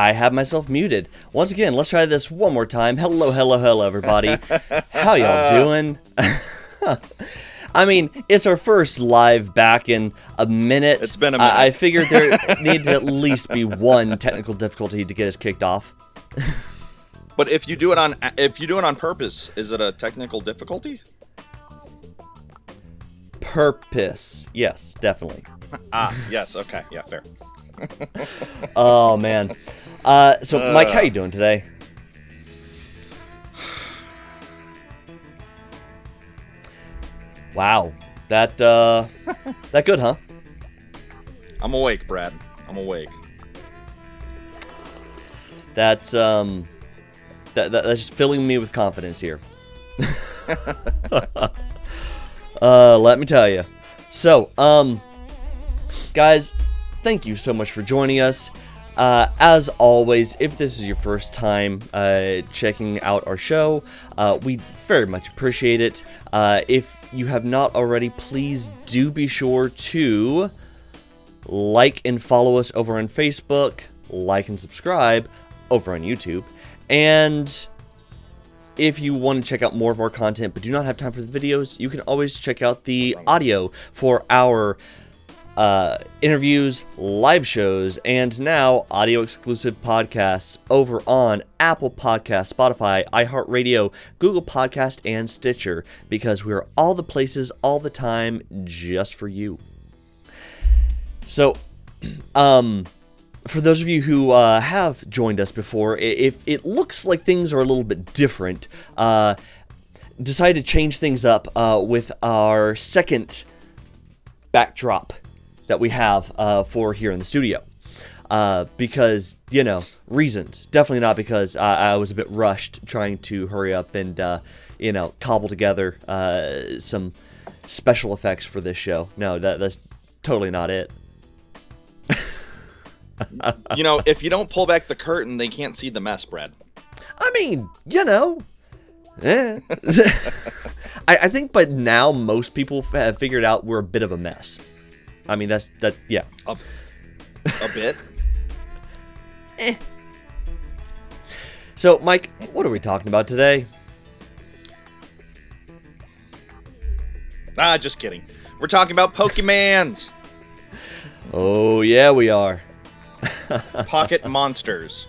Ah, I have myself muted. Once again, let's try this one more time. Hello, hello, hello, everybody. How y'all doing? I mean, it's our first live back in a minute. It's been a I- minute. I, figured there needed to at least be one technical difficulty to get us kicked off. But if you do it on if you do it on purpose, is it a technical difficulty? Purpose. Yes, definitely. Ah, yes. Okay. Yeah, fair. Oh man. Uh, so Mike, how you doing today? Wow, that uh, that good, huh? I'm awake, Brad. I'm awake. That's um, that, that that's just filling me with confidence here. uh, let me tell you. So, um, guys, thank you so much for joining us. Uh, as always, if this is your first time uh, checking out our show, uh, we very much appreciate it. Uh, if you have not already, please do be sure to like and follow us over on Facebook, like and subscribe over on YouTube, and if you want to check out more of our content but do not have time for the videos, you can always check out the audio for our uh, interviews, live shows, and now audio exclusive podcasts over on Apple Podcasts, Spotify, iHeartRadio, Google Podcast, and Stitcher because we're all the places all the time just for you. So, um, for those of you who uh, have joined us before, if it looks like things are a little bit different, uh, decided to change things up uh, with our second backdrop that we have uh, for here in the studio. Uh, because, you know, reasons. Definitely not because I, I was a bit rushed trying to hurry up and, uh, you know, cobble together uh, some special effects for this show. No, that, that's totally not it. You know, if you don't pull back the curtain, they can't see the mess, Brad. I mean, you know. Eh. I, I think but now most people have figured out we're a bit of a mess. I mean, that's that. Yeah. A, a bit. eh. So, Mike, what are we talking about today? Ah, just kidding. We're talking about Pokemans, Oh yeah, we are. pocket monsters.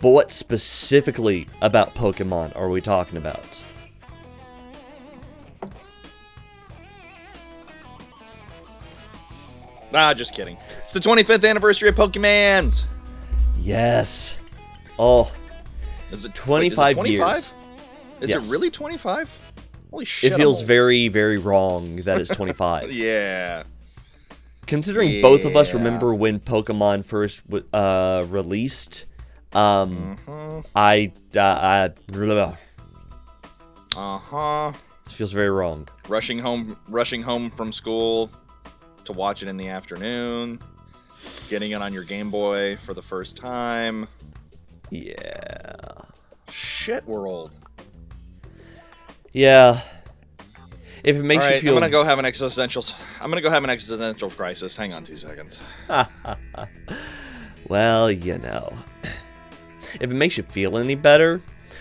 But what specifically about Pokemon are we talking about? Ah, just kidding. It's the 25th anniversary of Pokemans. Yes. Oh, Is it 25 wait, is it years. Is Yes. it really 25? Holy shit! It feels very, very wrong that it's 25. Yeah. Considering both of us remember when Pokemon first uh, released, um, Uh I, uh, I, blah, huh. this feels very wrong. Rushing home, rushing home from school to watch it in the afternoon. Getting it on your Game Boy for the first time. Yeah. Shit, we're old. Yeah. If it makes right, you feel I'm gonna go have an existential. I'm gonna go have an existential crisis. Hang on two seconds. Well, you know. If it makes you feel any better,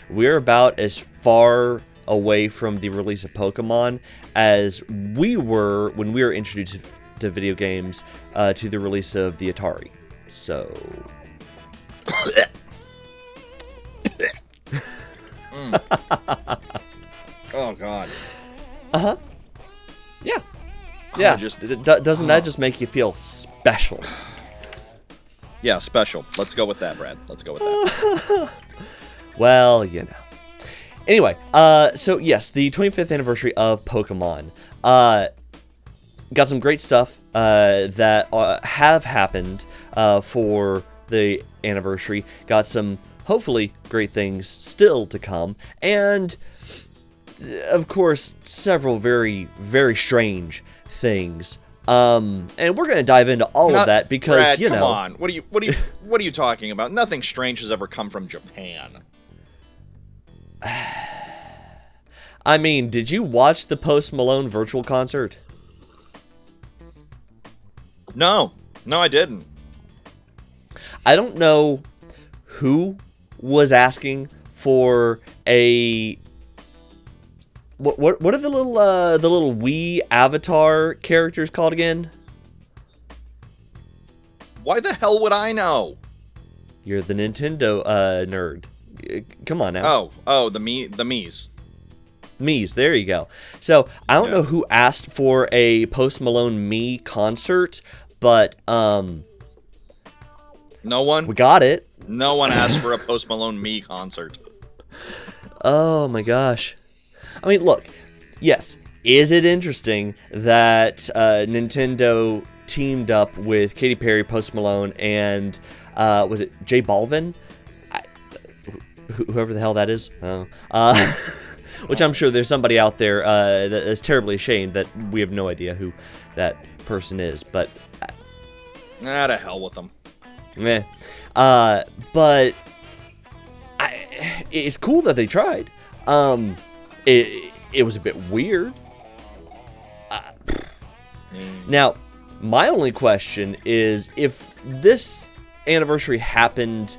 we're about as far away from the release of Pokemon as we were when we were introduced to video games uh, to the release of the Atari. So, Oh God. uh huh. Yeah. Yeah. just- D- d- doesn't that just make you feel special? Yeah, special. Let's go with that, Brad. Let's go with that. Well, you know. Anyway, uh, so yes, the 25th anniversary of Pokemon. Uh, got some great stuff uh, that uh, have happened uh, for the anniversary. Got some hopefully great things still to come, and of course, several very very strange things. Um, and we're gonna dive into all of that because Brad, you come know. on. What are you? What are you? What are you talking about? Nothing strange has ever come from Japan. I mean, did you watch the Post Malone virtual concert? No, no, I didn't. I don't know who was asking for a what what what are the little uh the little Wii avatar characters called again? Why the hell would I know? You're the Nintendo uh nerd. Come on now. Oh, oh, the Mii, the Miis. Miis, there you go. So I don't Yeah. know who asked for a Post Malone Me concert, but um No one, we got it. no one asked for a Post Malone Mii concert. Oh my gosh. I mean, look, yes, is it interesting that uh, Nintendo teamed up with Katy Perry, Post Malone, and uh, was it J Balvin? I, wh- whoever the hell that is. Oh. Uh, which I'm sure there's somebody out there uh, that is terribly ashamed that we have no idea who that person is. But Ah, to hell with them. Meh. Uh, but I, it's cool that they tried. Um, it it was a bit weird. Mm. Now, my only question is if this anniversary happened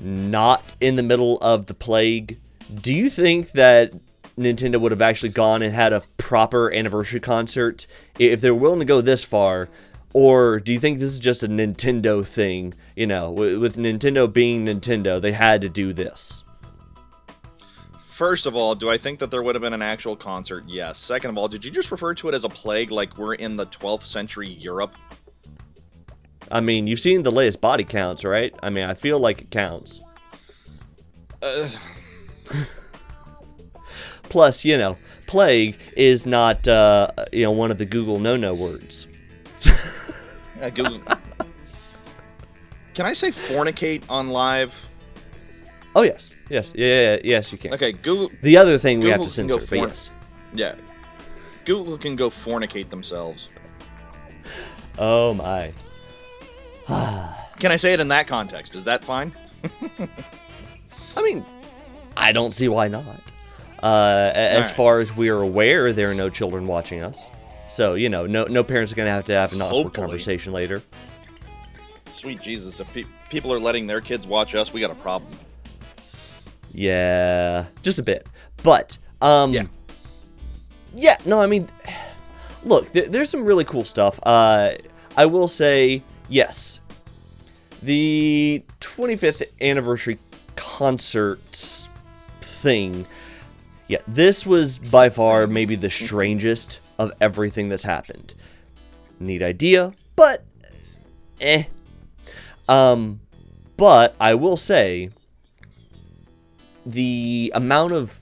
not in the middle of the plague, do you think that Nintendo would have actually gone and had a proper anniversary concert if they're willing to go this far? Or do you think this is just a Nintendo thing? You know, with, with Nintendo being Nintendo, they had to do this. First of all, do I think that there would have been an actual concert? Yes. Second of all, did you just refer to it as a plague like we're in the 12th century Europe? I mean, you've seen the latest body counts, right? I mean, I feel like it counts. Uh, Plus, you know, plague is not, uh, you know, one of the Google no-no words. uh, Google. Can I say fornicate on live? Oh yes, yes, yeah, yeah, yeah, yes, you can. Okay, Google. The other thing we have to Google censor, but for- yes. Yeah. Google can go fornicate themselves. Oh my. Can I say it in that context? Is that fine? I mean, I don't see why not. Uh, as Alright. far as we're aware, there are no children watching us, so you know, no no parents are gonna have to have an awkward Hopefully. conversation later. Sweet Jesus, if pe- people are letting their kids watch us, we got a problem. Yeah, just a bit, but um, Yeah. yeah. No, I mean, look, th- there's some really cool stuff. Uh, I will say yes, the 25th anniversary concert thing. Yeah, this was by far maybe the strangest of everything that's happened. Neat idea, but eh. Um, but I will say the amount of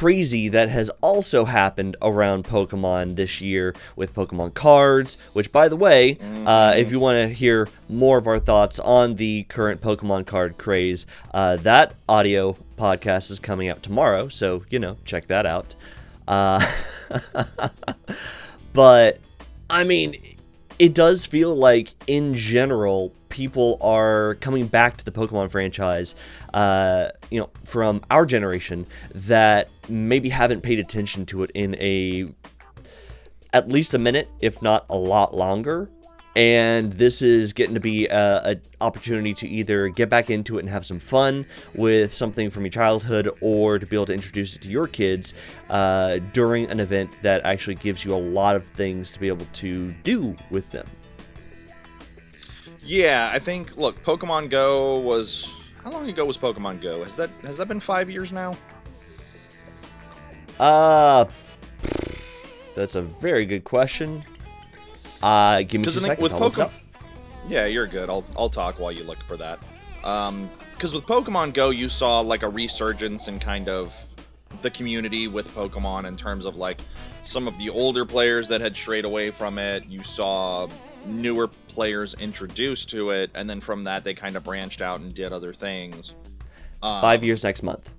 crazy that has also happened around Pokemon this year with Pokemon cards, which, by the way, uh, if you want to hear more of our thoughts on the current Pokemon card craze, uh, that audio podcast is coming out tomorrow, so, you know, check that out. Uh, but, I mean, it does feel like in general people are coming back to the pokemon franchise uh, you know from our generation that maybe haven't paid attention to it in a at least a minute if not a lot longer and this is getting to be a, a opportunity to either get back into it and have some fun with something from your childhood or to be able to introduce it to your kids uh, during an event that actually gives you a lot of things to be able to do with them Yeah, I think. Look, Pokemon Go was. How long ago was Pokemon Go? Has that has that been five years now? Uh, that's a very good question. Uh, give me two I seconds. with I'll look Pokemon. up. Yeah, you're good. I'll I'll talk while you look for that. Um, because with Pokemon Go, you saw like a resurgence in kind of the community with Pokemon in terms of like some of the older players that had strayed away from it. You saw newer players introduced to it, and then from that they kind of branched out and did other things. Um, Five years next month.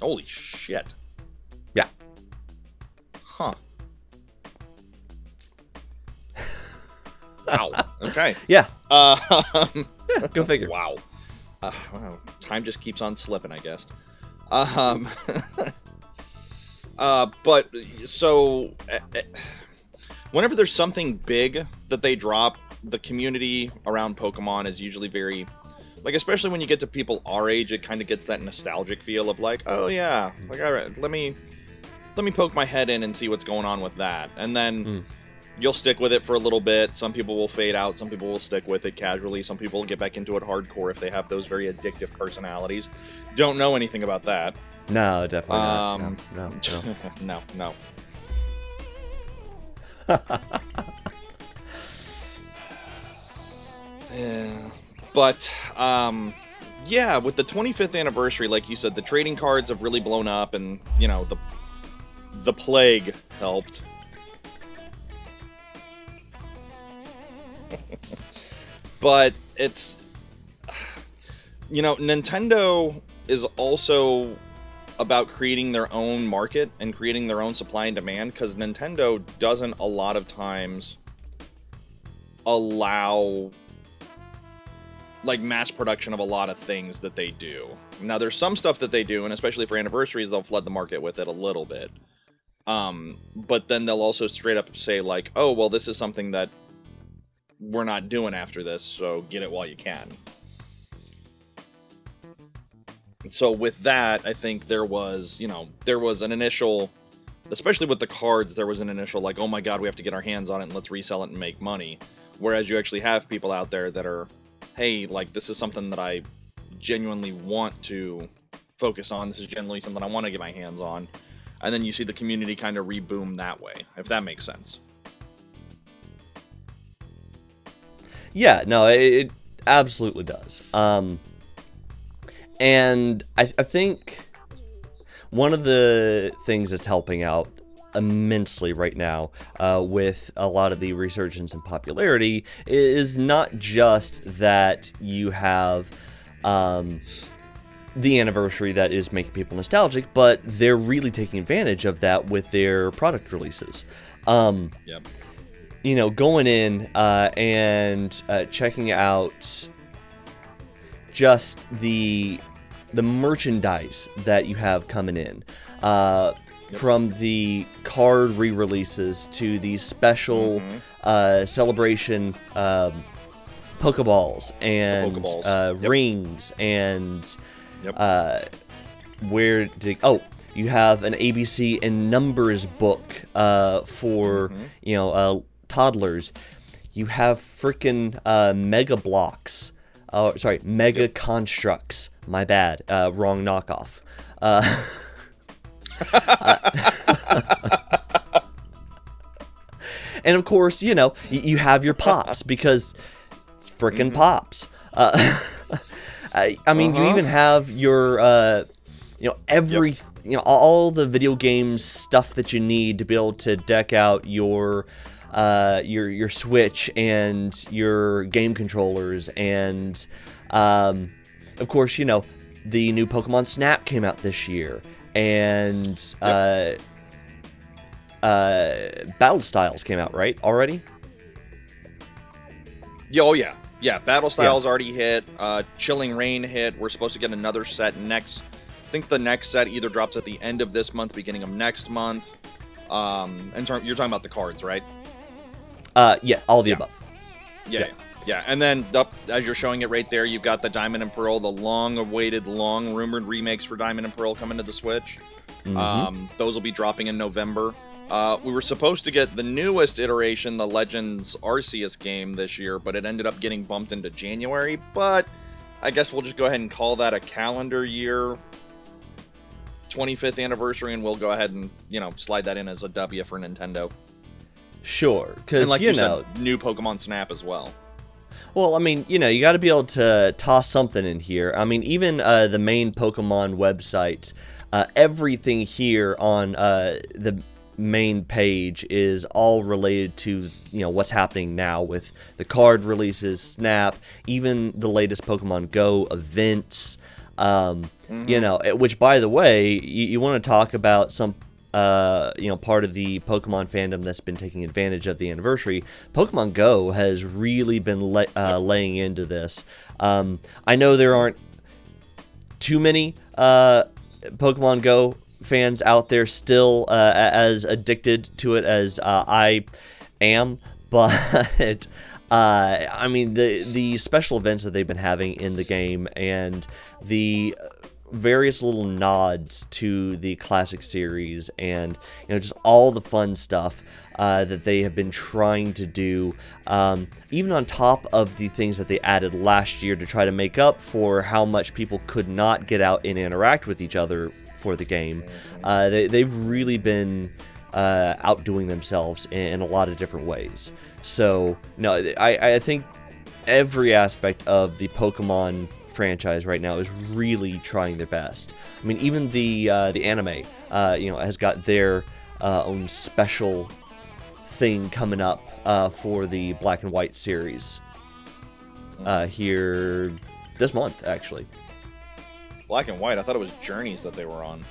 Holy shit. Yeah. Huh. wow. Okay. Yeah, Um, go figure. wow. Uh, wow. Time just keeps on slipping, I guess. Um. uh, but so, uh, uh, whenever there's something big that they drop, the community around Pokemon is usually very like especially when you get to people our age it kind of gets that nostalgic feel of like oh yeah like all right let me let me poke my head in and see what's going on with that and then Mm. you'll stick with it for a little bit some people will fade out some people will stick with it casually some people will get back into it hardcore if they have those very addictive personalities don't know anything about that No, definitely not. Um, no, no, no. no no Yeah. But um yeah, with the 25th anniversary, like you said, the trading cards have really blown up and, you know, the the plague helped. but it's you know, Nintendo is also about creating their own market and creating their own supply and demand because Nintendo doesn't a lot of times allow like mass production of a lot of things that they do. Now there's some stuff that they do, and especially for anniversaries, they'll flood the market with it a little bit. Um, but then they'll also straight up say like, "Oh, well, this is something that we're not doing after this, so get it while you can." So with that, I think there was, you know, there was an initial, especially with the cards, there was an initial like, "Oh my God, we have to get our hands on it and let's resell it and make money." Whereas you actually have people out there that are hey, like this is something that I genuinely want to focus on. This is genuinely something I want to get my hands on. And then you see the community kind of reboom that way, if that makes sense. Yeah, no, it absolutely does. Um, and I, I think one of the things that's helping out immensely right now uh, with a lot of the resurgence in popularity is not just that you have um, the anniversary that is making people nostalgic, but they're really taking advantage of that with their product releases. Um, Yep. you know, going in uh, and uh, checking out just the the merchandise that you have coming in, uh, from the card re-releases to the special Mhm. uh, celebration um, Pokeballs and Pokeballs. Uh, Yep. rings and Yep. uh, where did oh you have an ABC and numbers book uh, for Mhm. you know uh, toddlers. You have freaking uh, Mega Bloks. Uh, sorry, Mega Construx. My bad. Uh, wrong knockoff. Uh, and of course, you know, y- you have your pops because it's freaking pops. Uh, I, I mean, you Uh-huh. even have your, uh, you know, every, you know, all the video games stuff that you need to be able to deck out your, uh, your your Switch and your game controllers, and um, of course, you know, the new Pokemon Snap came out this year, and uh, uh, Battle Styles came out right already. Yeah, oh yeah, yeah. Battle Styles already hit. Uh, Chilling Reign hit. We're supposed to get another set next. I think the next set either drops at the end of this month, beginning of next month. Um, and you're talking about the cards, right? Uh, yeah, all the Yeah. above. Yeah, Yeah. yeah. yeah. And then up as you're showing it right there, you've got the Diamond and Pearl, the long-awaited, long-rumored remakes for Diamond and Pearl coming to the Switch. Mhm. Um, those will be dropping in November. Uh, we were supposed to get the newest iteration, the Legends Arceus game this year, but it ended up getting bumped into January. But I guess we'll just go ahead and call that a calendar year 25th anniversary, and we'll go ahead and you know slide that in as a W for Nintendo. Sure, because like you you, know, said, new Pokemon Snap as well. Well, I mean, you know, you got to be able to toss something in here. I mean, even uh, the main Pokemon website, uh, everything here on uh, the main page is all related to you know what's happening now with the card releases, Snap, even the latest Pokemon Go events. Um, You know, eh, which by the way, you, you want to talk about some uh, you know, part of the Pokemon fandom that's been taking advantage of the anniversary, Pokemon Go has really been la- uh, laying into this. Um, I know there aren't too many uh, Pokemon Go fans out there still uh, as addicted to it as uh, I am, but Uh, I mean, the the special events that they've been having in the game and the various little nods to the classic series and you know just all the fun stuff uh, that they have been trying to do um, even on top of the things that they added last year to try to make up for how much people could not get out and interact with each other for the game uh, they, they've really been uh, outdoing themselves in, in, a lot of different ways. So no I, I think every aspect of the pokemon franchise right now is really trying their best. I mean, even the uh, the anime, uh, you know, has got their uh, own special thing coming up uh, for the Black and White series uh, here this month, actually. Black and White. I thought it was Journeys that they were on.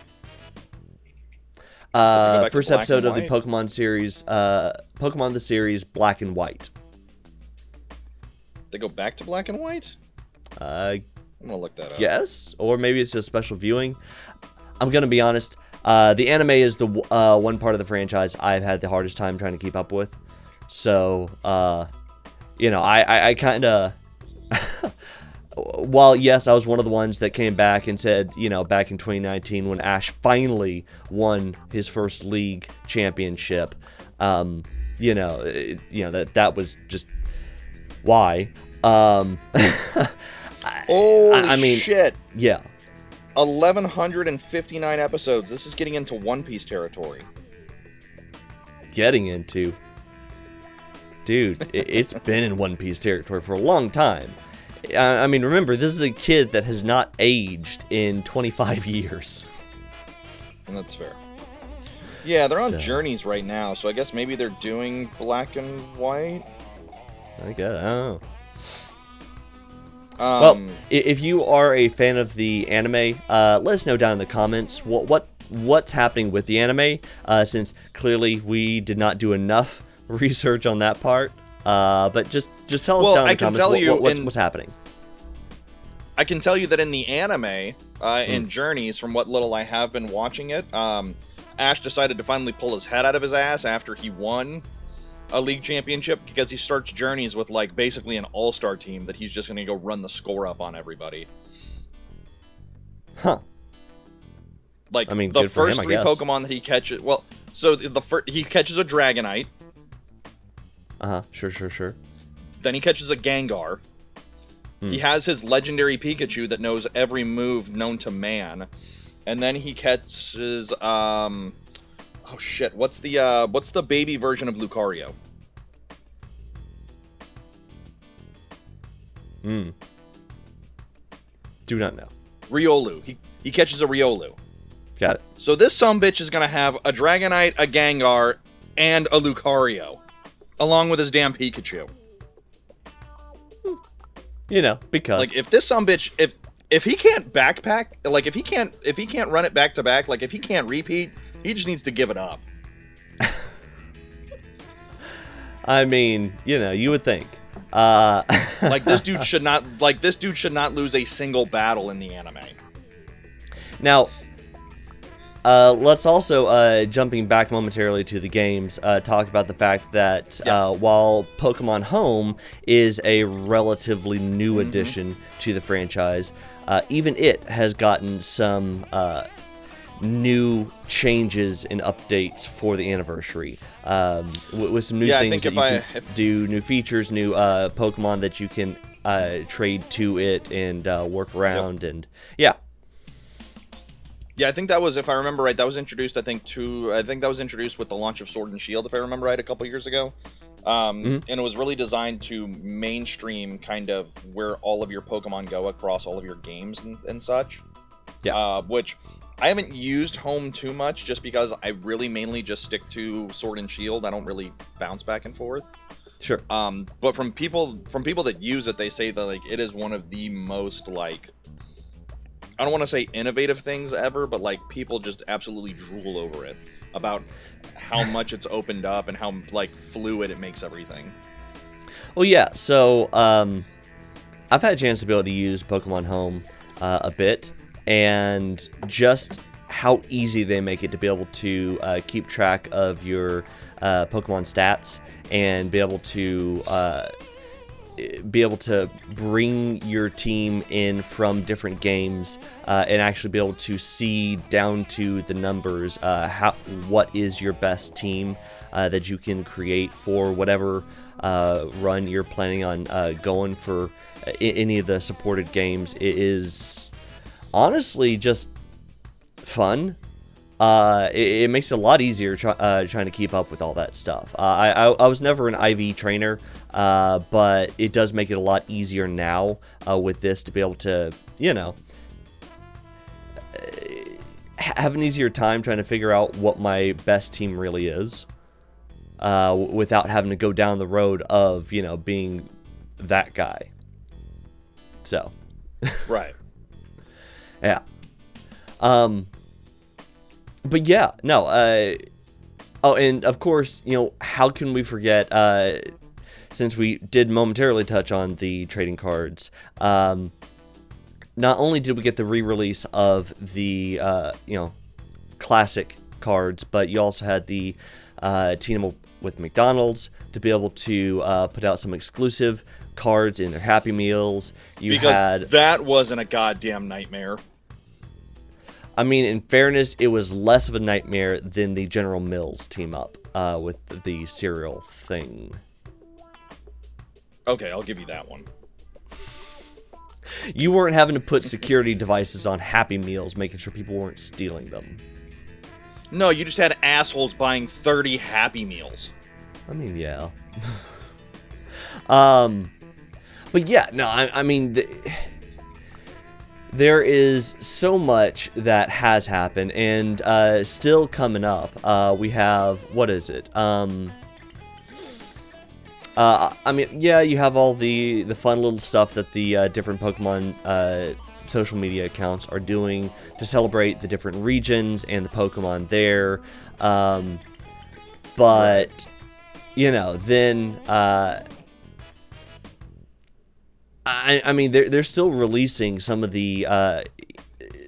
Uh, first episode of the Pokemon series, Pokemon the series Black and White. They go back to Black and White. Uh, I'm gonna look that up. Yes, or maybe it's just special viewing. I'm gonna be honest. Uh, the anime is the uh, one part of the franchise I've had the hardest time trying to keep up with. So, uh, you know, I, I, I kind of. while yes, I was one of the ones that came back and said, you know, back in 2019 when Ash finally won his first league championship, um, you know, it, you know that that was just why. Um, Holy I, I mean, shit! Yeah, 1159 episodes. This is getting into One Piece territory. Getting into, dude, it, has been in One Piece territory for a long time. I, I mean, remember, this is a kid that has not aged in 25 years. And that's fair. Yeah, they're on so. journeys right now, so I guess maybe they're doing black and white. I guess. I don't know. Um, well, if you are a fan of the anime, uh, let us know down in the comments what what what's happening with the anime. Uh, since clearly we did not do enough research on that part, uh, but just just tell us well, down in the comments what, what, what's, in, what's happening. I can tell you that in the anime, uh, in mm. Journeys, from what little I have been watching it, um, Ash decided to finally pull his head out of his ass after he won a league championship because he starts journeys with like basically an all-star team that he's just going to go run the score up on everybody. Huh. Like I mean, the first him, three Pokemon that he catches. Well, so the first he catches a Dragonite. Uh huh. Sure, sure, sure. Then he catches a Gengar. Hmm. He has his legendary Pikachu that knows every move known to man, and then he catches um Oh shit! What's the uh, what's the baby version of Lucario? Hmm. Do not know. Riolu. He he catches a Riolu. Got it. So this some bitch is gonna have a Dragonite, a Gengar, and a Lucario, along with his damn Pikachu. You know, because like if this some bitch if if he can't backpack like if he can't if he can't run it back to back like if he can't repeat he just needs to give it up. I mean, you know, you would think. Uh, like this dude should not like this dude should not lose a single battle in the anime. Now, uh, let's also uh, jumping back momentarily to the games. Uh, talk about the fact that yeah. Uh, while Pokemon Home is a relatively new mm-hmm. addition to the franchise, uh, even it has gotten some uh, new changes and updates for the anniversary um, with, with, some new yeah, things that you I, can do, new features, new uh, Pokemon that you can uh, trade to it and uh, work around, yep. and yeah. Yeah, I think that was, if I remember right, that was introduced. I think to, I think that was introduced with the launch of Sword and Shield, if I remember right, a couple years ago. Um, mm-hmm. And it was really designed to mainstream kind of where all of your Pokemon go across all of your games and, and such. Yeah. Uh, which I haven't used home too much just because I really mainly just stick to sword and shield. I don't really bounce back and forth. Sure. Um, but from people from people that use it, they say that like it is one of the most like I don't want to say innovative things ever, but like people just absolutely drool over it about how much it's opened up and how like fluid it makes everything. Well, yeah. So um, I've had a chance to be able to use Pokemon Home uh, a bit, and just how easy they make it to be able to uh, keep track of your uh, Pokemon stats and be able to, uh, be able to bring your team in from different games uh, and actually be able to see down to the numbers uh, how what is your best team uh, that you can create for whatever run you're planning on going for any of the supported games. It is honestly just fun uh, it, it, makes it a lot easier try, uh, trying to keep up with all that stuff. Uh, I, I, I, was never an IV trainer, uh, but it does make it a lot easier now uh, with this to be able to, you know, have an easier time trying to figure out what my best team really is uh, without having to go down the road of, you know, being that guy. So. right. Yeah. Um, but yeah, no. Uh, oh, and of course, you know, how can we forget? Uh, since we did momentarily touch on the trading cards, um, not only did we get the re-release of the uh, you know classic cards, but you also had the uh, team with McDonald's to be able to uh, put out some exclusive cards in their Happy Meals. You because had that wasn't a goddamn nightmare. I mean, in fairness, it was less of a nightmare than the General Mills team up uh, with the cereal thing. Okay, I'll give you that one. You weren't having to put security devices on Happy Meals, making sure people weren't stealing them. No, you just had assholes buying 30 Happy Meals. I mean, yeah. um, but yeah, no, I, I mean, the, there is so much that has happened and uh, still coming up. Uh, we have what is it? Um, uh, I mean, yeah, you have all the the fun little stuff that the uh, different Pokemon uh, social media accounts are doing to celebrate the different regions and the Pokemon there. Um, but you know, then uh, I, I mean, they're they're still releasing some of the uh,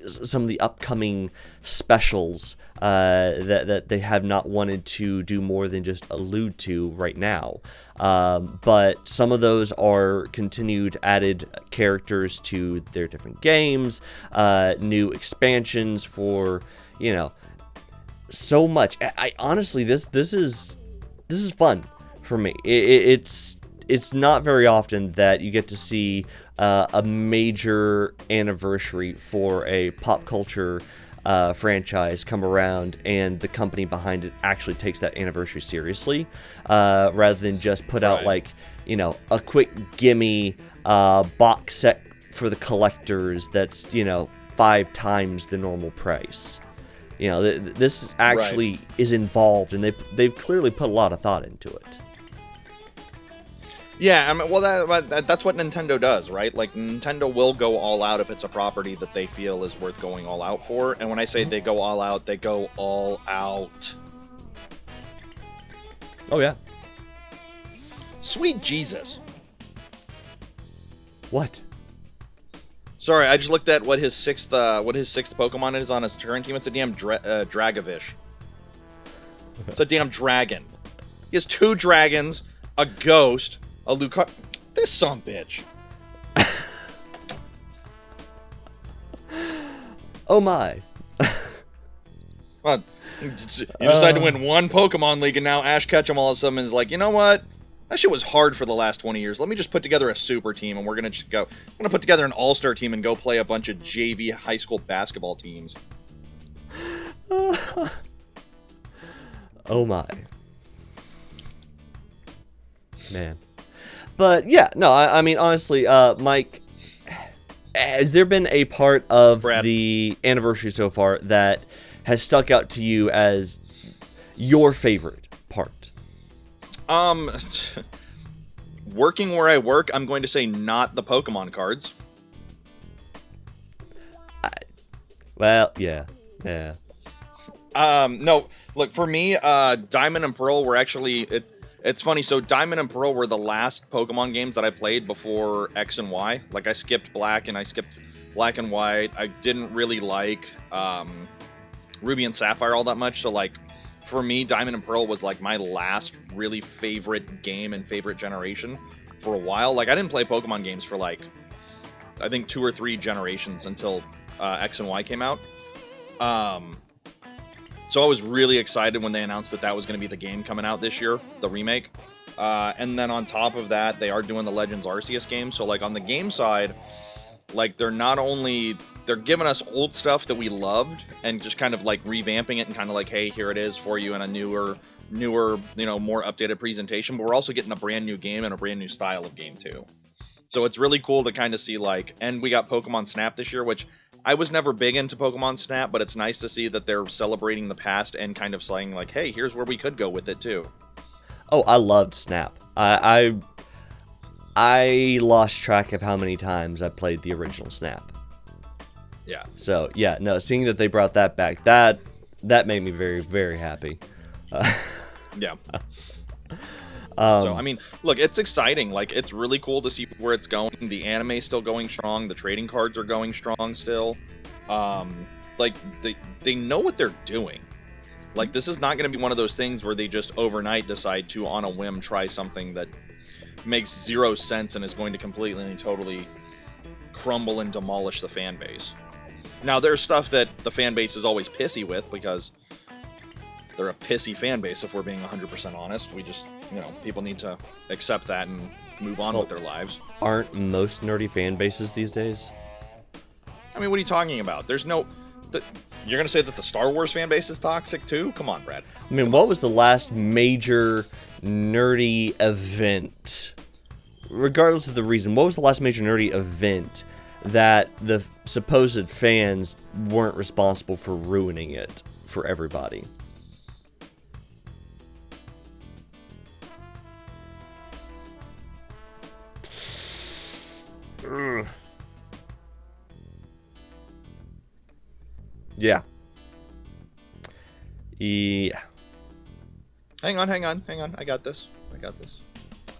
some of the upcoming specials uh, that that they have not wanted to do more than just allude to right now. Um, but some of those are continued added characters to their different games, uh, new expansions for you know so much. I, I honestly this this is this is fun for me. It, it, it's it's not very often that you get to see uh, a major anniversary for a pop culture uh, franchise come around and the company behind it actually takes that anniversary seriously uh, rather than just put out right. like you know a quick gimme uh, box set for the collectors that's you know five times the normal price you know th- this actually right. is involved and they they've clearly put a lot of thought into it yeah, I mean, well, that, that's what Nintendo does, right? Like, Nintendo will go all out if it's a property that they feel is worth going all out for. And when I say mm-hmm. they go all out, they go all out. Oh, yeah. Sweet Jesus. What? Sorry, I just looked at what his sixth uh, what his sixth Pokemon is on his current team. It's a damn dra- uh, Dracovish. It's a damn dragon. He has two dragons, a ghost, a Lucario. This son bitch. oh my. well, you decide uh, to win one Pokemon League, and now Ash Ketchum all of a sudden is like, you know what? That shit was hard for the last 20 years. Let me just put together a super team, and we're gonna just go. I'm gonna put together an all-star team and go play a bunch of JV high school basketball teams. oh my. Man. But yeah, no, I, I mean honestly, uh, Mike, has there been a part of Brad. the anniversary so far that has stuck out to you as your favorite part? Um, working where I work, I'm going to say not the Pokemon cards. I, well, yeah, yeah. Um, no, look for me, uh, Diamond and Pearl were actually it it's funny. So Diamond and Pearl were the last Pokemon games that I played before X and Y. Like I skipped Black and I skipped Black and White. I didn't really like um, Ruby and Sapphire all that much. So like for me, Diamond and Pearl was like my last really favorite game and favorite generation. for a while. Like I didn't play Pokemon games for like I think two or three generations until uh, X and Y came out. Um, so I was really excited when they announced that that was going to be the game coming out this year, the remake. Uh, and then on top of that, they are doing the Legends Arceus game. So like on the game side, like they're not only they're giving us old stuff that we loved and just kind of like revamping it and kind of like, hey, here it is for you in a newer, newer, you know, more updated presentation. But we're also getting a brand new game and a brand new style of game too. So it's really cool to kind of see like, and we got Pokemon Snap this year, which I was never big into Pokemon Snap, but it's nice to see that they're celebrating the past and kind of saying like, hey, here's where we could go with it too. Oh, I loved Snap. I, I I lost track of how many times I played the original Snap. Yeah. So yeah, no, seeing that they brought that back, that that made me very very happy. Uh, yeah. um, so I mean, look, it's exciting. Like it's really cool to see where it's going. The anime is still going strong. The trading cards are going strong still. Um, like they they know what they're doing. Like this is not going to be one of those things where they just overnight decide to on a whim try something that makes zero sense and is going to completely and totally crumble and demolish the fan base. Now there's stuff that the fan base is always pissy with because they're a pissy fan base if we're being 100% honest. We just, you know, people need to accept that and move on Well- with their lives. aren't most nerdy fan bases these days? I mean, what are you talking about? There's no the, you're going to say that the Star Wars fan base is toxic too? Come on, Brad. I mean, what was the last major nerdy event? Regardless of the reason, what was the last major nerdy event that the supposed fans weren't responsible for ruining it for everybody? Ugh. Yeah. Yeah. Hang on, hang on, hang on. I got this. I got this.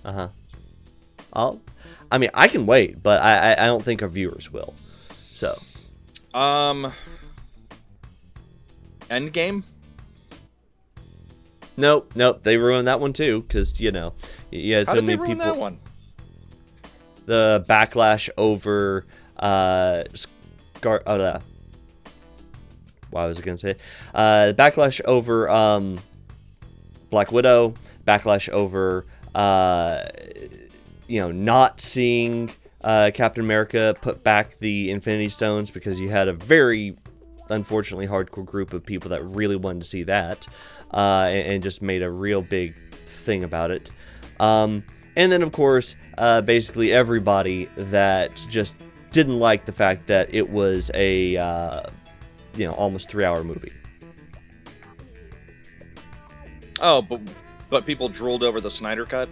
Uh huh. I'll. I mean, I can wait, but I, I I don't think our viewers will. So Um Endgame? nope, nope. They ruined that one too, because you know, y- you had How so did they many ruin people. that one? The backlash over uh, Scar. Oh, uh, what was I gonna say? Uh, the backlash over um, Black Widow. Backlash over uh, you know, not seeing uh, Captain America put back the Infinity Stones because you had a very, unfortunately, hardcore group of people that really wanted to see that uh, and, and just made a real big thing about it. Um, and then, of course, uh, basically everybody that just didn't like the fact that it was a, uh, you know, almost three-hour movie. Oh, but but people drooled over the Snyder cut?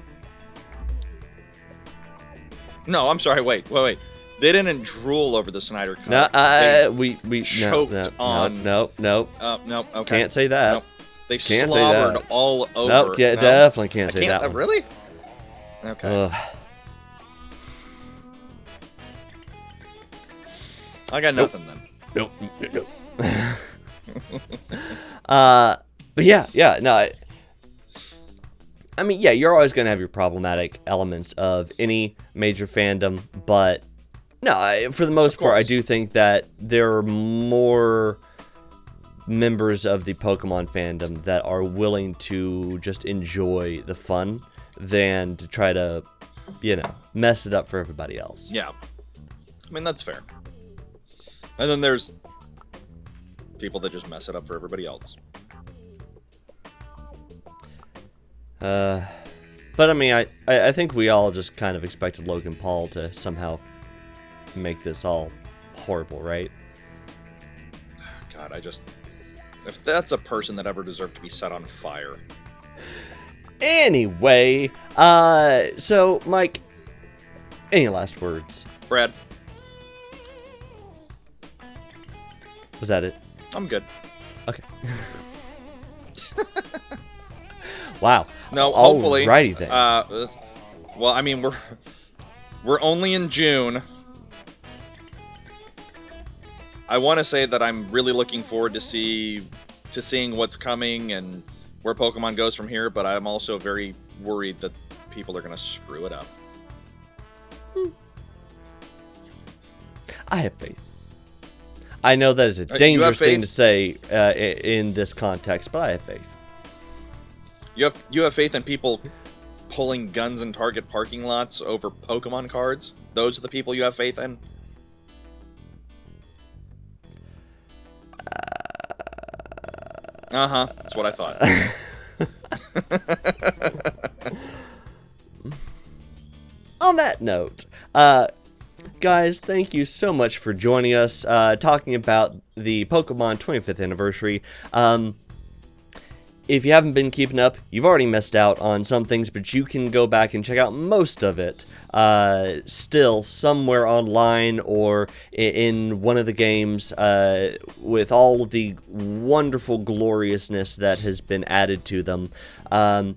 No, I'm sorry. Wait, wait, wait. They didn't drool over the Snyder cut. No, uh, we we no choked no on- no no no uh, no, okay. can't say that. Nope. They Can't slobbered all over. Nope, yeah, No? definitely can't I say can't, that uh. Really? Okay. Ugh. I got Nope. nothing then. Nope. Nope. uh, but yeah, yeah, no. I, I mean, yeah, you're always gonna have your problematic elements of any major fandom, but no, I, for the most part, I do think that there are more members of the Pokemon fandom that are willing to just enjoy the fun than to try to, you know, mess it up for everybody else. Yeah. I mean, that's fair. And then there's people that just mess it up for everybody else. Uh, but I mean, I, I I think we all just kind of expected Logan Paul to somehow make this all horrible, right? God, I just. If that's a person that ever deserved to be set on fire. Anyway, uh, so Mike, any last words? Brad, Was that it? I'm good. Okay. wow. No, hopefully. Alrighty then. Uh, well, I mean, we're we're only in June. I want to say that I'm really looking forward to see to seeing what's coming and where Pokemon goes from here, but I'm also very worried that people are going to screw it up. Hmm. I have faith. I know that is a Uh, dangerous thing to say uh, in this context, but I have faith. You have you have faith in people pulling guns in Target parking lots over Pokemon cards? Those are the people you have faith in? Uh huh. That's what I thought. on that note, uh, guys, thank you so much for joining us, uh, talking about the Pokemon 25th anniversary. Um, if you haven't been keeping up, you've already missed out on some things, but you can go back and check out most of it uh, still somewhere online or in one of the games uh, with all the wonderful gloriousness that has been added to them. Um,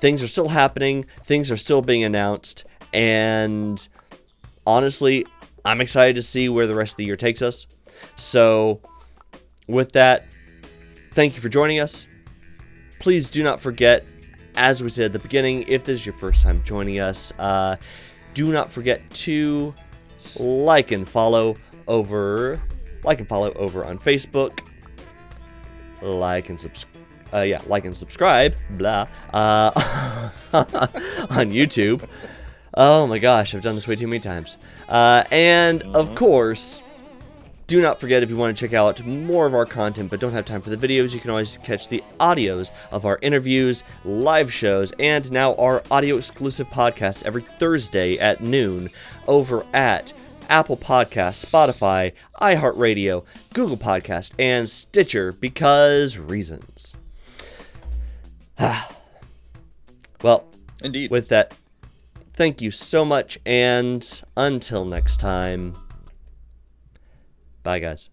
things are still happening, things are still being announced, and honestly, I'm excited to see where the rest of the year takes us. So, with that, thank you for joining us. Please do not forget, as we said at the beginning, if this is your first time joining us, uh, do not forget to like and follow over, like and follow over on Facebook, like and subscribe. Uh, yeah, like and subscribe, blah, uh, on YouTube. Oh my gosh, I've done this way too many times. Uh, and of course, do not forget if you want to check out more of our content but don't have time for the videos, you can always catch the audios of our interviews, live shows, and now our audio exclusive podcasts every Thursday at noon over at Apple Podcasts, Spotify, iHeartRadio, Google Podcast, and Stitcher because reasons. well, Indeed. with that, thank you so much, and until next time, Bye, guys.